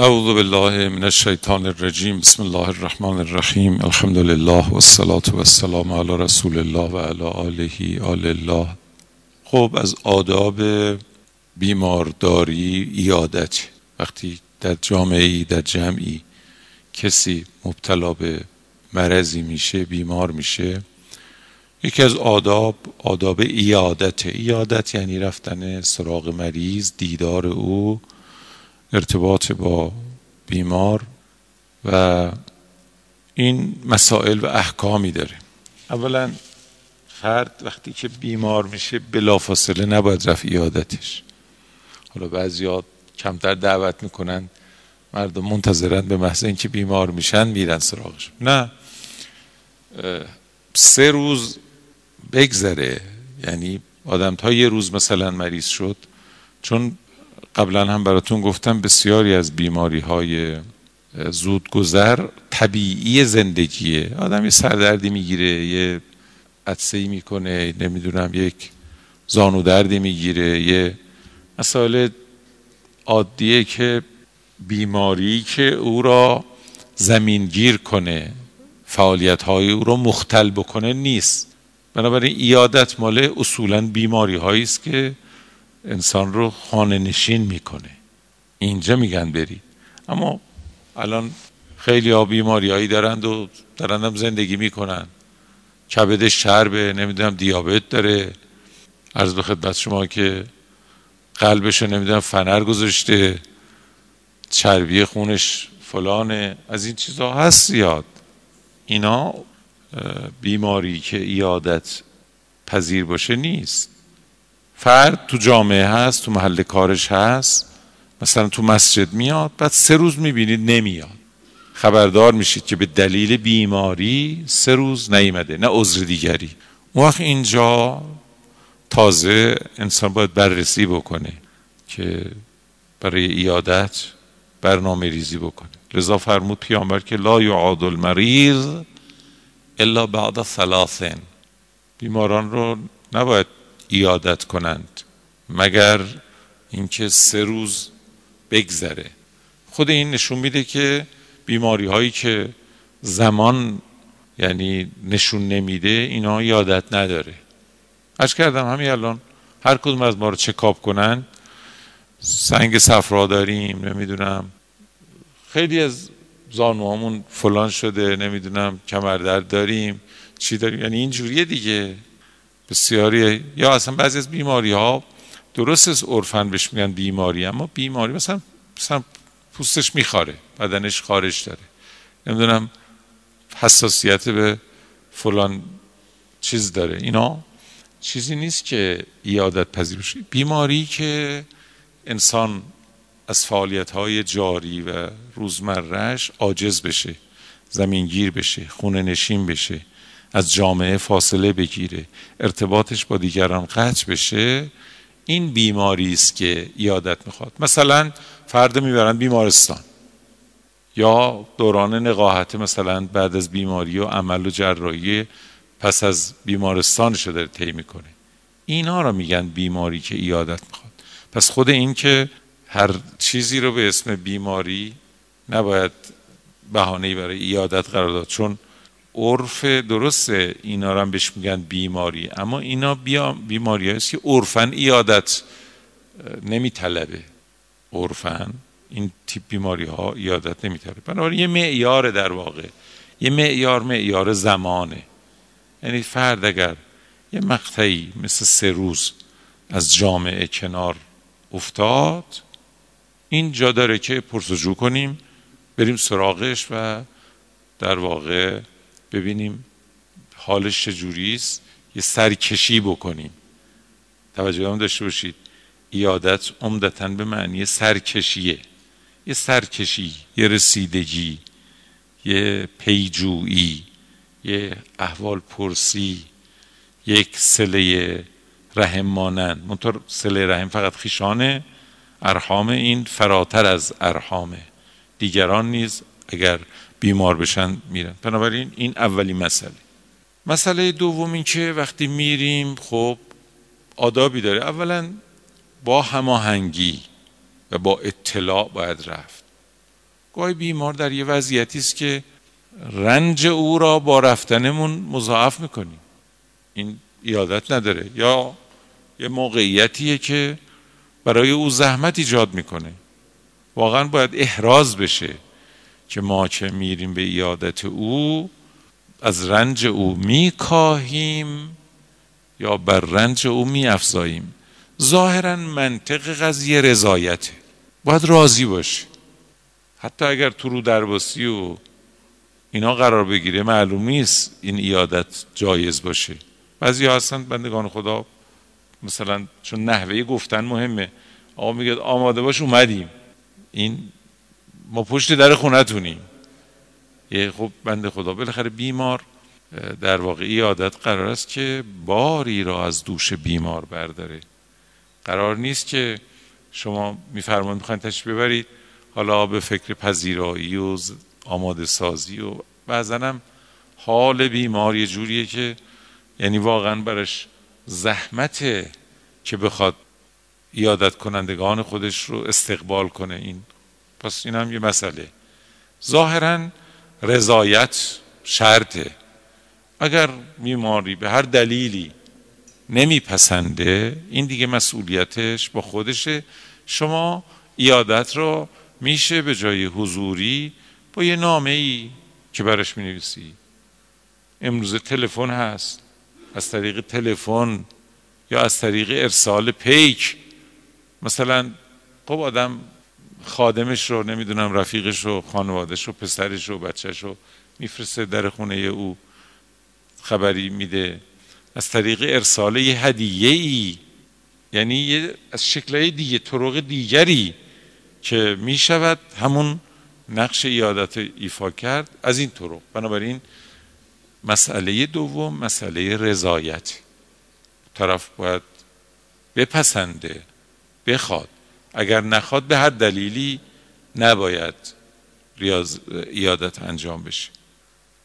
اعوذ بالله من الشیطان الرجیم بسم الله الرحمن الرحیم الحمد لله و الصلاة و السلام علی رسول الله و علی آله آل الله. خب از آداب بیمارداری ایادت. وقتی در جامعه در جمعی کسی مبتلا به مرضی میشه بیمار میشه یکی از آداب آداب ایادت. ایادت یعنی رفتن سراغ مریض دیدار او ارتباط با بیمار و این مسائل و احکامی داره. اولا فرد وقتی که بیمار میشه بلافاصله نباید رفت ایادتش. حالا بعضی کمتر دعوت می‌کنن مردم منتظرن به محض اینکه بیمار میشن میرن سراغش. نه. سه روز بگذره. یعنی آدم تا یه روز مثلا مریض شد چون قبلا هم براتون گفتم بسیاری از بیماری های زودگذر طبیعی زندگیه. آدم یه سردردی می‌گیره یه عدسه می‌کنه نمی‌دونم یک زانو دردی می‌گیره یه مسائل عادیه که بیماری که او را زمینگیر کنه فعالیت های او را مختل بکنه نیست. بنابراین ایادت مال اصولا بیماری هایی است که انسان رو خانه نشین می‌کنه. اینجا میگن بری. اما الان خیلی ها بیماری هایی دارند و دارند هم زندگی می‌کنن. کبدش چربه نمی‌دونم دیابت داره. عرض به خدمت شما که قلبش نمی‌دونم فنر گذاشته. چربی خونش فلانه. از این چیزها هست یاد اینا بیماری که ایادت پذیر باشه نیست. فرد تو جامعه هست تو محل کارش هست مثلا تو مسجد میاد بعد سه روز می‌بینید نمیاد. خبردار میشید که به دلیل بیماری سه روز نیمده نه عذر دیگری. اون وقت اینجا تازه انسان باید بررسی بکنه که برای ایادت برنامه ریزی بکنه. لذا فرمود پیامبر که لا یعاد المریض الا بعد ثلاثین. بیماران رو نباید ایادت کنند مگر اینکه سه روز بگذره. خود این نشون میده که بیماری هایی که زمان یعنی نشون نمیده اینا یادت نداره. اش کردم همین الان هر کدوم از ما رو چکاب کنن سنگ صفرا داریم نمی‌دونم. خیلی از زانوهامون فلان شده نمی‌دونم کمردرد داریم چی داریم. یعنی اینجوریه دیگه. بسیاری یا اصلا بعضی از بیماری ها درست از عرفن بهش میگن بیماری اما بیماری مثلا مثلا پوستش میخاره بدنش خارش داره. نمی‌دونم حساسیت به فلان چیز داره. اینا چیزی نیست که ایادت پذیر بشه بیماری که انسان از فعالیت های جاری و روزمرهش عاجز بشه زمینگیر بشه خونه نشین بشه از جامعه فاصله بگیره. ارتباطش با دیگران قطع بشه این بیماری است که یادت می‌خواد. مثلا فرد می‌برن بیمارستان. یا دوران نقاهت مثلا بعد از بیماری و عمل و جراحی پس از بیمارستانش رو داره طی می‌کنه. اینا رو میگن بیماری که ایادت می‌خواد. پس خود این که هر چیزی رو به اسم بیماری نباید بهانه برای ایادت قرار داد چون عرف درسته اینا رو هم بهش میگن بیماری. اما اینا بیماری هست که عرفن ایادت نمیطلبه. عرفن این تیپ بیماری ها ایادت نمیطلبه. بنابراین یه معیار در واقع. یه معیار معیار زمانه. یعنی فرد اگر یه مقطعی مثل سه روز از جامعه کنار افتاد این جا داره که پرسجو کنیم بریم سراغش و در واقع ببینیم حالش چجوری است. یه سرکشی بکنیم. توجه هم داشته باشید. ایادت عمدتا به معنی سرکشیه. یه سرکشی یه رسیدگی یه پیجویی یه احوال پرسی یک سله رحم مانند. منطور سله رحم فقط خیشانه ارحام این فراتر از ارحامه. دیگران نیز اگر بیمار بشن میرن. بنابراین این اولی مسئله. مسئله دوم این که وقتی میریم خب آدابی داره. اولا با هماهنگی و با اطلاع باید رفت. گاهی بیمار در یه وضعیتی است که رنج او را با رفتنمون مضاعف می‌کنیم. این ایادت نداره. یا یه موقعیتیه که برای او زحمت ایجاد می‌کنه. واقعا باید احراز بشه. که ما که میریم به ایادت او از رنج او میکاهیم یا بر رنج او میافزاییم. ظاهرا منطق قضیه رضایته. باید راضی باشه. حتی اگر تو رو درباسی و اینا قرار بگیره معلوم نیست این ایادت جایز باشه. بعضی ها هستن بندگان خدا مثلا چون نحوه گفتن مهمه. آقا میگه آماده باش اومدیم. این ما پشت در خونتونیم. یه خب بنده خدا بالاخره بیمار در واقع ایادت قرار است که باری را از دوش بیمار برداره. قرار نیست که شما میفرمان می‌خواین تشریف ببرید حالا به فکر پذیرایی و آماده سازی و بعضا هم حال بیمار یه جوریه که یعنی واقعا برش زحمته که بخواد یادت کنندگان خودش رو استقبال کنه. این پس این هم یه مسئله. ظاهرا رضایت شرطه. اگر بیماری به هر دلیلی نمیپسنده این دیگه مسئولیتش با خودشه. شما ایادت رو میشه به جای حضوری با یه نامه ای که برش می نویسی امروز تلفن هست. از طریق تلفن یا از طریق ارسال پیک. مثلا خب آدم خادمش رو نمی‌دونم رفیقش رو خانوادش رو پسرش رو بچهش رو میفرسته در خونه او. خبری میده. از طریق ارسال یه هدیه ای یعنی یه از شکلهای دیگه طرق دیگری که می‌شود همون نقش ایادت ایفا کرد از این طرق. بنابراین مسئله دوم مسئله رضایت. طرف باید بپسنده بخواد. اگر نخواد به هر دلیلی نباید ریاض ایادت انجام بشه.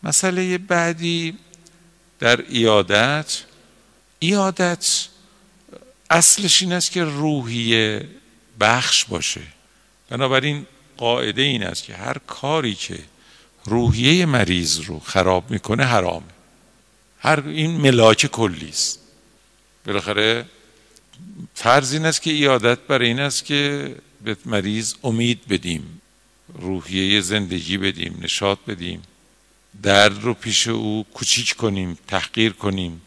مسئله بعدی در ایادت ایادت اصلش این است که روحیه بخش باشه. بنابراین قاعده این است که هر کاری که روحیه مریض رو خراب می‌کنه حرامه. هر این ملاک کلی است بالاخره فرض این است که ایادت برای این است که به مریض امید بدیم روحیه زندگی بدیم نشاط بدیم درد رو پیش او کوچیک کنیم تحقیر کنیم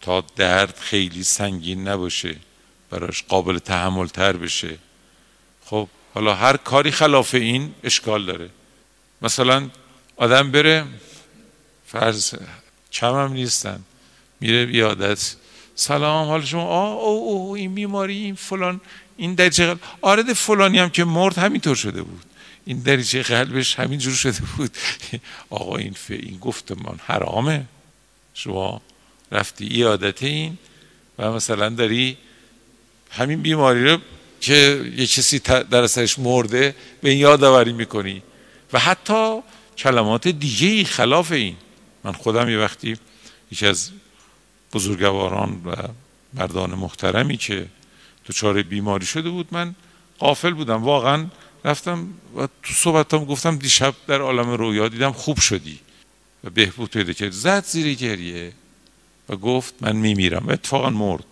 تا درد خیلی سنگین نباشه براش قابل تحمل تر بشه. خب حالا هر کاری خلاف این اشکال داره. مثلا آدم بره فرض کم هم نیستن میره بیادت سلام حال شما؟ آه او او این بیماری این فلان این دریچه آرد فلانی هم که مرد همینطور شده بود. این دریچه قلبش همینجور شده بود. آقا این ف... این گفتمان حرامه. شما رفتی ایادت این و مثلا داری همین بیماری رو که یه کسی در اثرش مرده به این یادآوری می‌کنی. و حتی کلمات دیگه خلاف این. من خودم یه وقتی یکی از بزرگواران و مردان محترمی که دچار بیماری شده بود من قافل بودم. واقعا رفتم و تو صحبتام گفتم دیشب در عالم رویا دیدم خوب شدی و بهبود پیدا کرد زد زیر گریه و گفت من میمیرم. و اتفاقا مرد.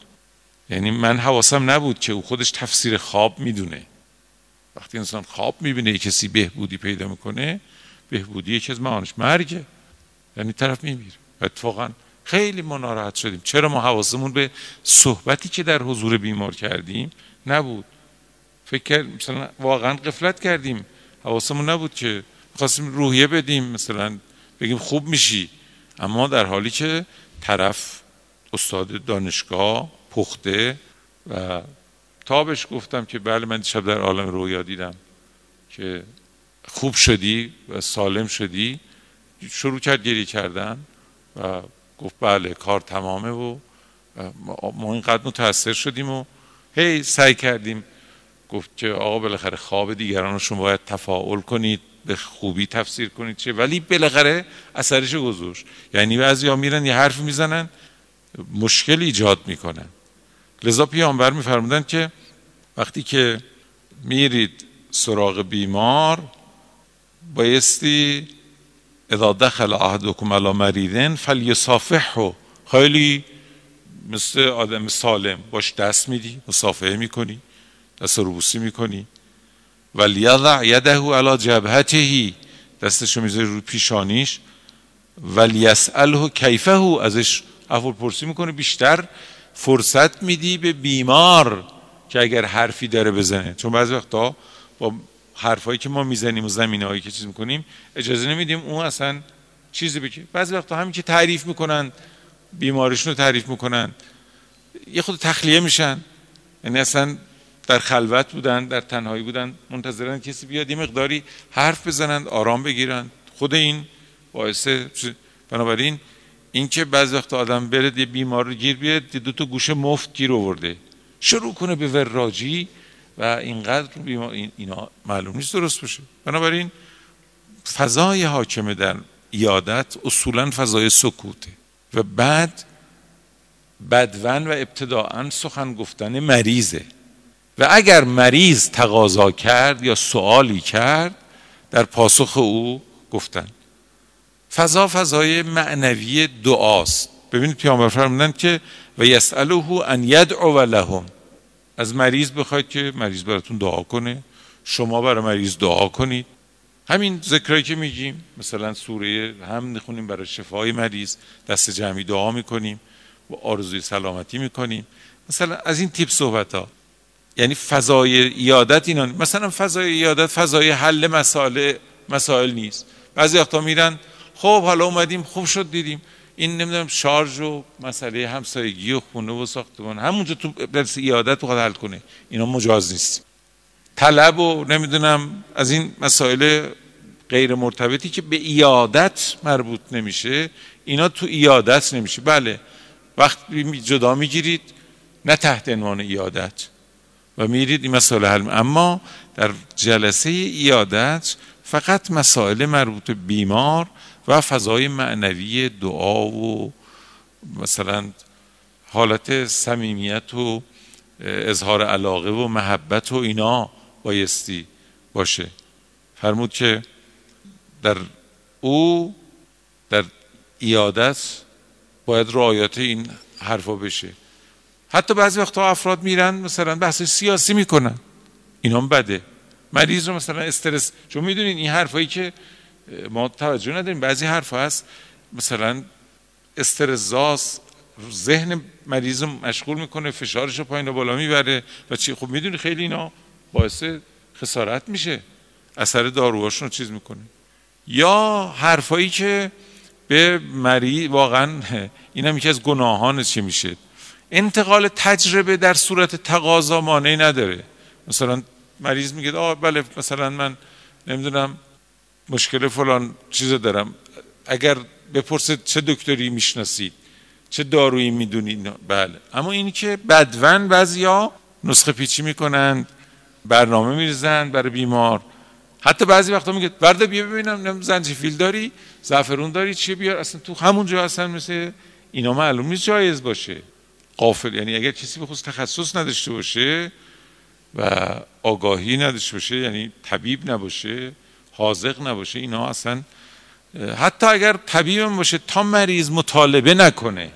یعنی من حواسم نبود که او خودش تفسیر خواب می‌دونه. وقتی انسان خواب می‌بینه کسی بهبودی پیدا می‌کنه بهبودی یکی از معانش مرگه. یعنی طرف میمیره. اتفاقا خیلی ما ناراحت شدیم. چرا ما حواسمون به صحبتی که در حضور بیمار کردیم نبود؟ فکر مثلا واقعا قفلت کردیم. حواسمون نبود که خواستیم روحیه بدیم. مثلا بگیم خوب میشی. اما در حالی که طرف استاد دانشگاه پخته و تابش گفتم که بله من شب در عالم رویا دیدم که خوب شدی و سالم شدی. شروع کرد گریه کردن و گفت بله کار تمامه و ما اینقدر متاثر شدیم و هی سعی کردیم. گفت که آقا بالاخره خواب دیگران رو شما باید تفاعل کنید به خوبی تفسیر کنید چه ولی بالاخره اثرش گذاشت. یعنی بعضی ها میرن یه حرف می‌زنن مشکل ایجاد می‌کنن. لذا پیامبر میفرمودن که وقتی که میرید سراغ بیمار بایستی اذا دخل احدکم علی مریضن فلیصافحه. خیلی مثل آدم سالم باش دست میدی مصافحه می‌کنی دست روبوسی می‌کنی. ولیضع یده علی جبهته دستشو می‌ذاری رو پیشانیش. ولیسأله کیفه ازش احوال پرسی می‌کنه بیشتر فرصت میدی به بیمار که اگر حرفی داره بزنه. چون بعضی وقتا با حرفایی که ما می‌زنیم و زمینه هایی که چیز می‌کنیم اجازه نمیدیم اون اصلا چیزی بگه. بعضی وقتا همین که تعریف می‌کنن بیمارشون رو تعریف می‌کنن یه خود تخلیه میشن. یعنی اصلا در خلوت بودن در تنهایی بودن منتظرن کسی بیاد یه مقداری حرف بزنند آرام بگیرن. خود این باعث بنابراین اینکه بعضی وقت آدم بره یه بیمار رو گیر بیاد دو تا گوشه مفت گیر آورده. شروع کنه به وراجی و اینقدر اینا معلوم نیست درست باشه. بنابراین فضای حاکمه در یادت اصولا فضای سکوته و بعد بدون و ابتداعا سخن گفتن مریضه. و اگر مریض تقاضا کرد یا سوالی کرد در پاسخ او گفتن. فضا فضای معنوی دعاست. ببینید پیامبر فرمودن که و یسأله ان یدعو لهم. از مریض بخواید که مریض براتون دعا کنه. شما برای مریض دعا کنید. همین ذکرایی که میگیم مثلا سوره هم می‌خونیم برای شفای مریض دست جمعی دعا می‌کنیم و آرزوی سلامتی می‌کنیم. مثلا از این تیپ صحبت ها یعنی فضای ایادت اینا مثلا فضای ایادت فضای حل مسائل مسائل نیست. بعضی وقتا میرن خب حالا اومدیم خوب شد دیدیم. این نمی‌دونم شارژ و مسئله همسایگی و خونه و ساختمان همونجا تو درس ایادت بخواد حل کنه. اینا مجاز نیست. طلب و نمی‌دونم از این مسائل غیر مرتبطی که به ایادت مربوط نمیشه اینا تو ایادت نمیشه. بله وقت جدا می‌گیرید نه تحت عنوان ایادت. و میرید این مسائل حل اما در جلسه ایادت فقط مسائل مربوط بیمار و فضای معنوی دعا و مثلا حالت صمیمیت و اظهار علاقه و محبت و اینا بایستی باشه. فرمود که در او در ایادت باید رعایت این حرفا بشه. حتی بعضی وقتا افراد میرن مثلا بحث سیاسی می‌کنن. اینا بده. مریض رو مثلا استرس. چون می‌دونین این حرفایی که ما توجه نداریم. بعضی حرف هست مثلا استرزاس ذهن مریض مشغول می‌کنه فشارش رو پایین و بالا می‌بره و چی؟ خب می‌دونی خیلی اینا باعث خسارت میشه. اثر داروهاشون رو چیز می‌کنه. یا حرفایی که به مریض واقعا اینم یکی از گناهان چی میشه؟ انتقال تجربه در صورت تقاضا مانعی نداره. مثلا مریض میگه آه بله مثلا من نمی‌دونم مشکل فلان چیز دارم. اگر بپرسید چه دکتری می‌شناسید چه دارویی می‌دونید بله. اما اینی که بدون بعضیا نسخه پیچی می‌کنند برنامه میریزن برای بیمار. حتی بعضی وقتا میگه برده بیا ببینم زنجفیل داری زعفرون داری چی بیار اصلا تو همونجا اصلا مثل اینا معلوم نیست جایز باشه. قافل یعنی اگر کسی خود تخصص نداشته باشه و آگاهی نداشته باشه یعنی طبیب نباشه حاضق نباشه اینا اصلا حتی اگر طبیب باشه تا مریض مطالبه نکنه.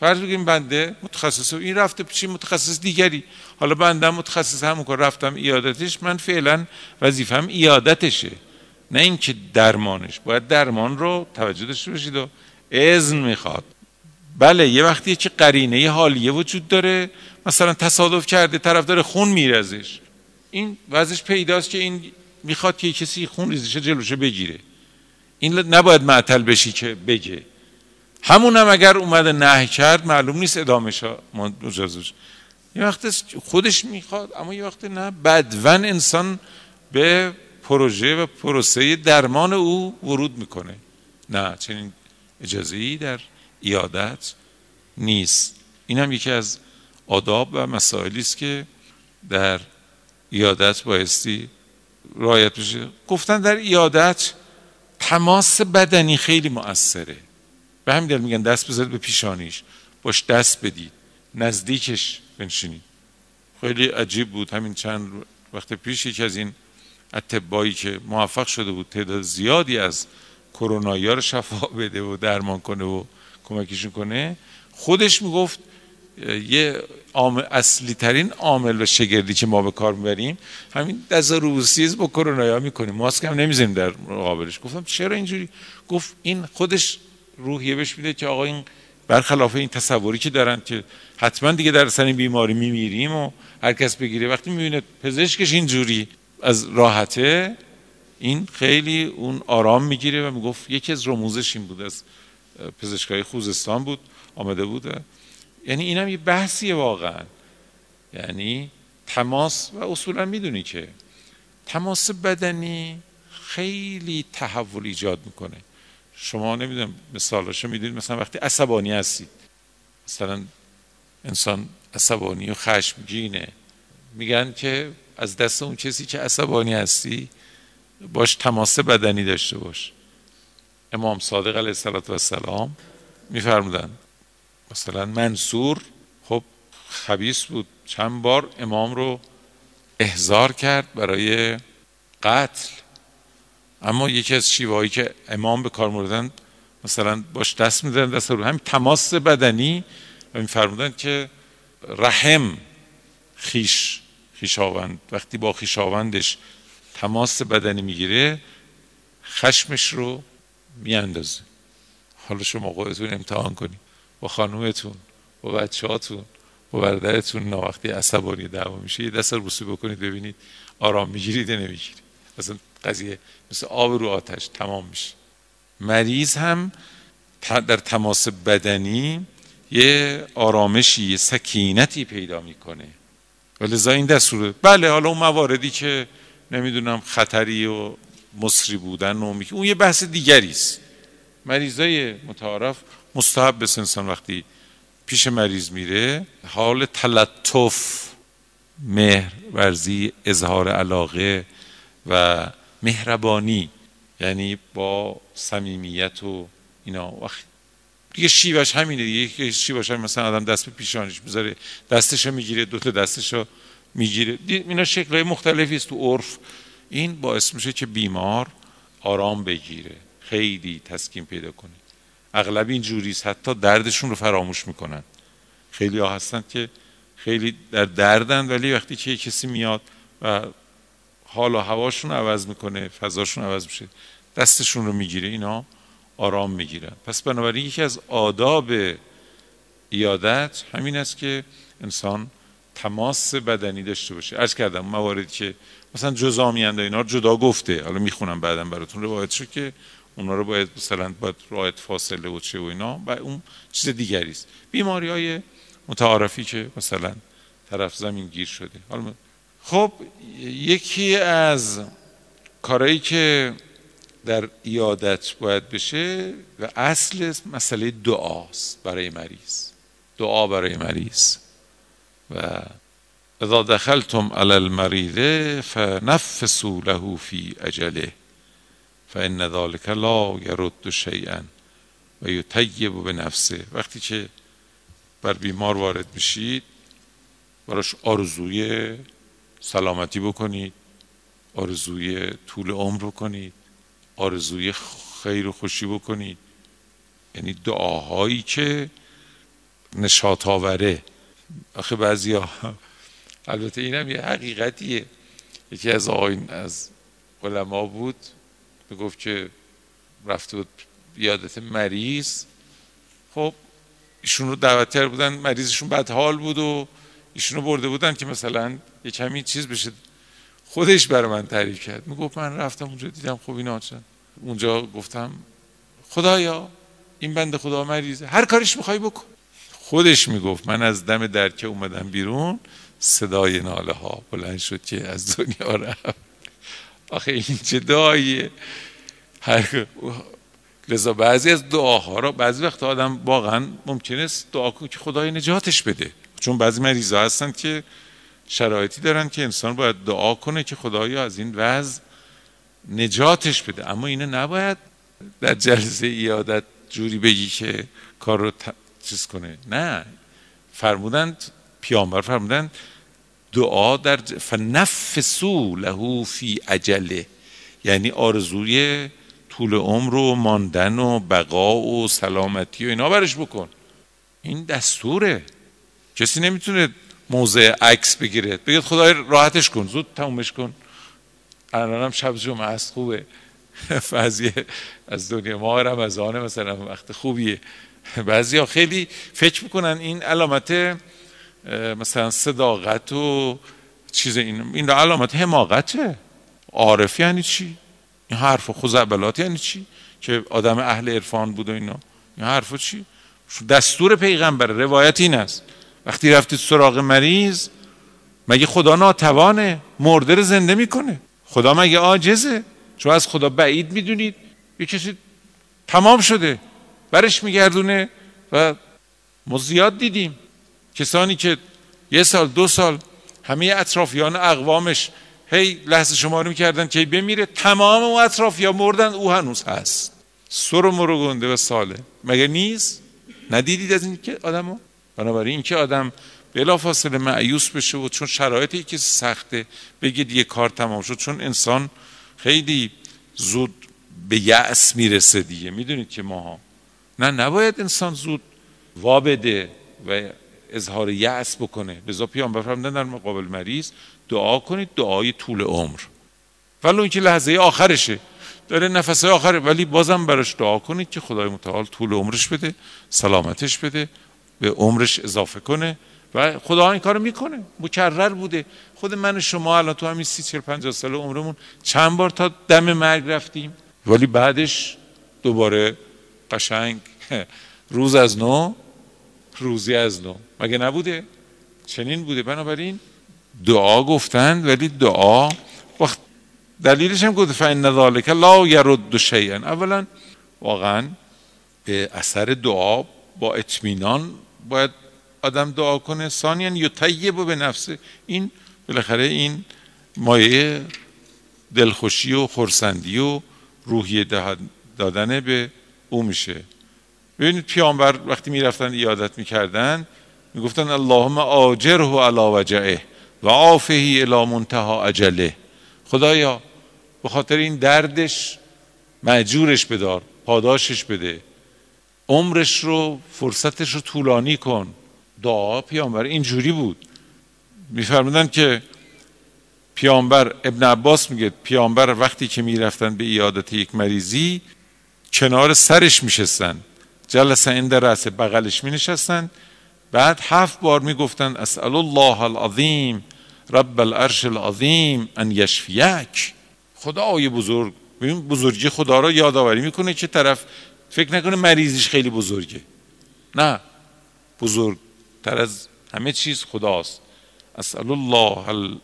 فرض بگیم بنده متخصص این رفته پیش متخصص دیگری. حالا بنده متخصص همون کار رفتم ایادتش من فعلا وظیفم ایادتشه. نه اینکه درمانش باید درمان رو توجه داشته باشید و اذن می‌خواد. بله یه وقتی چه قرینه حالیه وجود داره. مثلا تصادف کرده طرف داره خون میره ازش این وضعش پیداست که این می‌خواد که کسی خون ریزش جلوشه بگیره. این نباید معطل بشی که بگه. همون هم اگر اومده نه کرد معلوم نیست ادامش ها یه وقت خودش می‌خواد اما یه وقت نه. بدون انسان به پروژه و پروسه درمان او ورود می‌کنه. نه چنین اجازه ای در ایادت نیست. این هم یکی از آداب و مسائلی است که در ایادت بایستی رایت بشه گفتن در ایادت تماس بدنی خیلی مؤثره. به همین دل میگن دست بذارید به پیشانیش. باش دست بدید نزدیکش بنشینید خیلی عجیب بود. همین چند وقت پیش یکی از این اتبایی که موفق شده بود تعداد زیادی از کرونایی رو شفا بده و درمان کنه و کمکشون کنه خودش می‌گفت یه اصلی ترین عامل و شگردی که ما به کار می‌بریم همین روسیز با کرونا می‌کنیم. ماسک هم نمی‌زنیم در مقابلش. گفتم چرا اینجوری؟ گفت این خودش روحیه بهش میده که آقا این برخلاف این تصوری که دارن که حتما دیگه در سن بیماری میمیریم و هر کس بگیره. وقتی می‌بینه پزشکش اینجوری از راحته این خیلی اون آرام می‌گیره و می‌گفت یکی از رموزش این بود از پزشکای خوزستان بود آمده بوده یعنی اینم یه بحثیه واقعا. یعنی تماس و اصولا می‌دونی که تماس بدنی خیلی تحول ایجاد می‌کنه. شما نمی‌دونم مثالاشو می‌دونید مثلا وقتی عصبانی هستید. مثلا انسان عصبانی و خشمگینه. میگن که از دست اون کسی که عصبانی هستی باش تماس بدنی داشته باش. امام صادق علیه السلام میفرمودن مثلا منصور خب خبیس بود. چند بار امام رو احضار کرد برای قتل. اما یکی از شیوهایی که امام به کار موردن مثلا باش دست میدن دست رو. همین تماس بدنی. و میفرمودن که رحم خیش خیشاوند. وقتی با خیشاوندش تماس بدنی می‌گیره خشمش رو میاندازه. حالا شما خودتون امتحان کنید. با خانومتون با بچه هاتون با برادرتون. نه وقتی عصبانی دعوا میشه یه دست رو بکنید ببینید آرام می‌گیرید یا نمی‌گیرید. مثلا قضیه مثل آب رو آتش تمام میشه. مریض هم در تماس بدنی یه آرامشی یه سکینتی پیدا می‌کنه. و لذا این دستوره. بله حالا اون مواردی که نمی‌دونم خطری و مصری بودن و اون یه بحث دیگری است. مریضای متعارف مستحب به انسان وقتی پیش مریض میره حال تلطف مهر ورزی اظهار علاقه و مهربانی یعنی با صمیمیت و اینا. وقت دیگه شیوش همینه دیگه. شیوش هم مثلا آدم دست به پیشانش می‌ذاره دستشو می‌گیره دوتا دستشو می‌گیره. اینا شکلهای مختلفی است تو عرف. این باعث میشه که بیمار آرام بگیره خیلی تسکین پیدا کنه. اغلب این جوریست حتی دردشون رو فراموش می‌کنن. خیلی ها هستن که خیلی در دردن ولی وقتی که کسی میاد و حال و هواشون عوض می‌کنه فضاشون عوض میشه دستشون رو می‌گیره اینا آرام می‌گیرن. پس بنابراین یکی از آداب ایادت همین است که انسان تماس بدنی داشته باشه. از کردم مواردی که مثلا جزامی اینا رو جدا گفته. حالا می‌خونم بعدا براتون روایت شد که اونا رو باید مثلا باید رایت فاصله و چه و اینا. و اون چیز دیگری است. بیماری های متعارفی که مثلا طرف زمین گیر شده. حالا خب یکی از کارهایی که در ایادت باید بشه و اصل مسئله دعاست برای مریض. دعا برای مریض. و اذا دخلتم علی المریض فنفسوا له فی اجله. فان ذلك لا يرد شیئا و یطیب به نفسه وقتی که بر بیمار وارد میشید براش آرزوی سلامتی بکنید آرزوی طول عمر بکنید آرزوی خیر و خوشی بکنید. یعنی دعاهایی که نشاط آوره آخه بعضی ها البته اینم یه حقیقتیه. یکی از آقاین از علما بود گفت که رفته بود یادت مریض. خب ایشون رو دعوتر بودن مریضشون بد حال بود و ایشون رو برده بودن که مثلا یه کمی چیز بشه. خودش برای من تعریف کرد. می‌گفت من رفتم اونجا دیدم خب اینا اونجا گفتم خدایا این بنده خدا مریضه. هر کارش می‌خوای بکن. خودش می‌گفت من از دم درکه اومدم بیرون صدای ناله ها بلند شد که از دنیا رفت. آخه این چه دعاییه؟ هر لذا بعضی از دعاها را بعضی وقت آدم واقعا ممکنه دعا کنه که خدای نجاتش بده. چون بعضی مریضا هستن که شرایطی دارن که انسان باید دعا کنه که خدایا از این وضع نجاتش بده. اما اینو نباید در جلسه ایادت جوری بگی که کار رو چیز کنه. نه. فرمودند پیامبر فرمودند دعا در فنفسو له فی عجله یعنی آرزوی طول عمر و ماندن و بقا و سلامتی و اینا برش بکن. این دستوره. کسی نمی‌تونه موضع عکس بگیره. بگید خدای راحتش کن. زود تمومش کن. الانم شب جمعه است. خوبه. بعضی از دنیا ما رمضان مثلا وقت خوبیه. بعضی ها خیلی فکر می‌کنن این علامت مثلا صداقت و چیز این این علامت حماقته. عارف یعنی چی؟ این حرف خزعبلات یعنی چی؟ که آدم اهل عرفان بود و اینا. این حرف چی؟ دستور پیغمبر روایت این است. وقتی رفتید سراغ مریض مگه خدا ناتوانه؟ مرده رو زنده می‌کنه. خدا مگه عاجزه؟ چون از خدا بعید می‌دونید. یه کسی تمام شده. برش میگردونه و ما زیاد دیدیم. کسانی که یه سال دو سال همه اطرافیان اقوامش هی لحظه شما رو می‌کردن که بمیره تمام اون اطرافیان مردن او هنوز هست. سر و مرو گنده و ساله. مگه نیست؟ ندیدید از این که آدمو بنابراین اینکه آدم بلا فاصله معیوس بشه و چون شرایط یکی سخته بگید یه کار تمام شد چون انسان خیلی زود به یأس می‌رسه دیگه. می‌دونید که ماها. نه نباید انسان زود وابده و اظهار یأس بکنه. لذا پیامبر فرمودن در مقابل مریض دعا کنید دعای طول عمر. ولو اینکه لحظه آخرشه. داره نفسه آخره. ولی بازم براش دعا کنید که خدای متعال طول عمرش بده سلامتش بده به عمرش اضافه کنه و خدا این کارو می‌کنه. مکرر بوده. خود من شما الان تو همین سی چل پنجاه سال عمرمون چند بار تا دم مرگ رفتیم. ولی بعدش دوباره قشنگ روز از نو روزی از نو. مگه نبوده؟ چنین بوده. بنابراین دعا گفتند ولی دعا وقت دلیلش هم گفت فین ذالک لا یرد شیئا اولا واقعا به اثر دعا با اطمینان باید آدم دعا کنه. ثانیا یطیب به نفسه. این بالاخره این مایه دلخوشی و خورسندی و روحیه دادن به او میشه. ببینید پیامبر وقتی می‌رفتن ایادت می‌کردن می‌گفتن اللهم آجره علی وجعه و عافه الی منتها اجله. خدایا به خاطر این دردش معجورش بدار پاداشش بده. عمرش رو فرصتش رو طولانی کن. دعا پیامبر اینجوری بود. میفرمودن که پیامبر ابن عباس میگه پیامبر وقتی که می‌رفتن به ایادت یک مریضی کنار سرش میشستن. جلسه این رأس بغلش مینشستن بعد هفت بار می‌گفتن اسأل الله العظیم رب العرش العظیم ان یشفیک. خدای بزرگ. ببین بزرگی خدا را یادآوری می‌کنه که طرف فکر نکنه مریضیش خیلی بزرگه. نه بزرگتر از همه چیز خداست. اسأل الله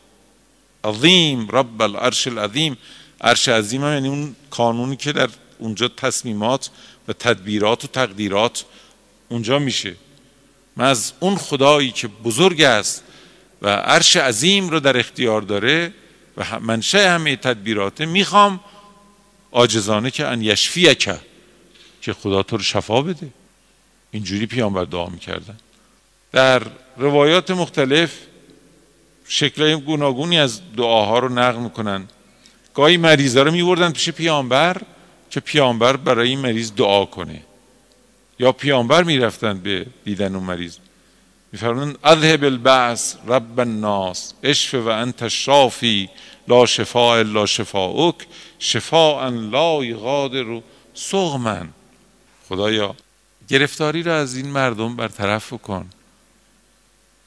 العظیم رب العرش العظیم. عرش عظیم هم یعنی اون کانونی که در اونجا تصمیمات و تدبیرات و تقدیرات اونجا میشه. من از اون خدایی که بزرگ است و عرش عظیم رو در اختیار داره و منشه همه تدبیراته می‌خوام آجزانه که ان یشفیک که خدا تو رو شفا بده. اینجوری پیامبر دعا می‌کردن. در روایات مختلف شکلهای گوناگونی از دعاها رو نقل می‌کنن. گاهی مریضا رو میبردن پیش پیامبر که پیامبر برای این مریض دعا کنه. یا پیامبر می‌رفتن به دیدن اون مریض. میفرمون اذهب البعث رب الناس اشف و انت شافی لا شفاء الا شفاءک شفاء لا یغادر سقما خدایا گرفتاری رو از این مردم برطرف کن.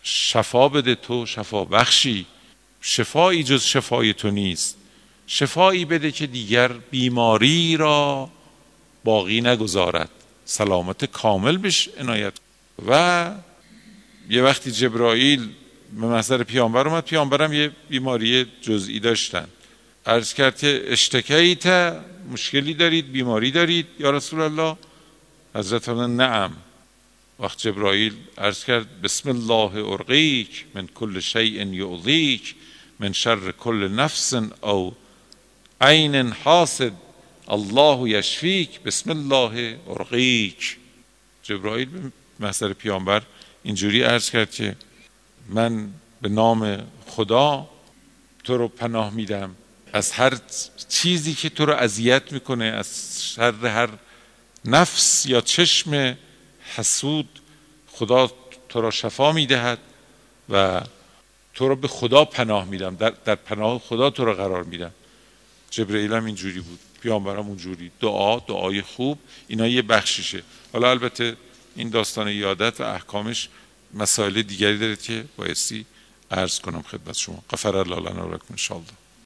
شفا بده تو شفا بخشی. شفایی جز شفای تو نیست. شفایی بده که دیگر بیماری را باقی نگذارد. سلامت کامل بش عنایت. و یه وقتی جبرائیل به محضر پیامبر اومد پیامبرم یه بیماری جزئی داشتن. عرض کرد که اشتکیت مشکلی دارید بیماری دارید یا رسول الله؟ حضرت نعم. وقت جبرائیل عرض کرد بسم الله ارقیک من کل شیء یؤذیک من شر کل نفس او عین حاسد. الله یشفیک. بسم الله ارقیک جبرائیل به محضر پیامبر اینجوری عرض کرد که من به نام خدا تو رو پناه میدم. از هر چیزی که تو رو اذیت می‌کنه از شر هر نفس یا چشم حسود خدا تو را شفا می‌دهد و تو رو به خدا پناه میدم. در, در پناه خدا تو رو قرار میدم. جبرئیل هم اینجوری بود. پیامبرم اونجوری. دعا دعای خوب. اینا یه بخشیشه. حالا البته این داستان یادت و احکامش مسائل دیگری داره که بایستی عرض کنم خدمت شما. قفر الله لنا و ان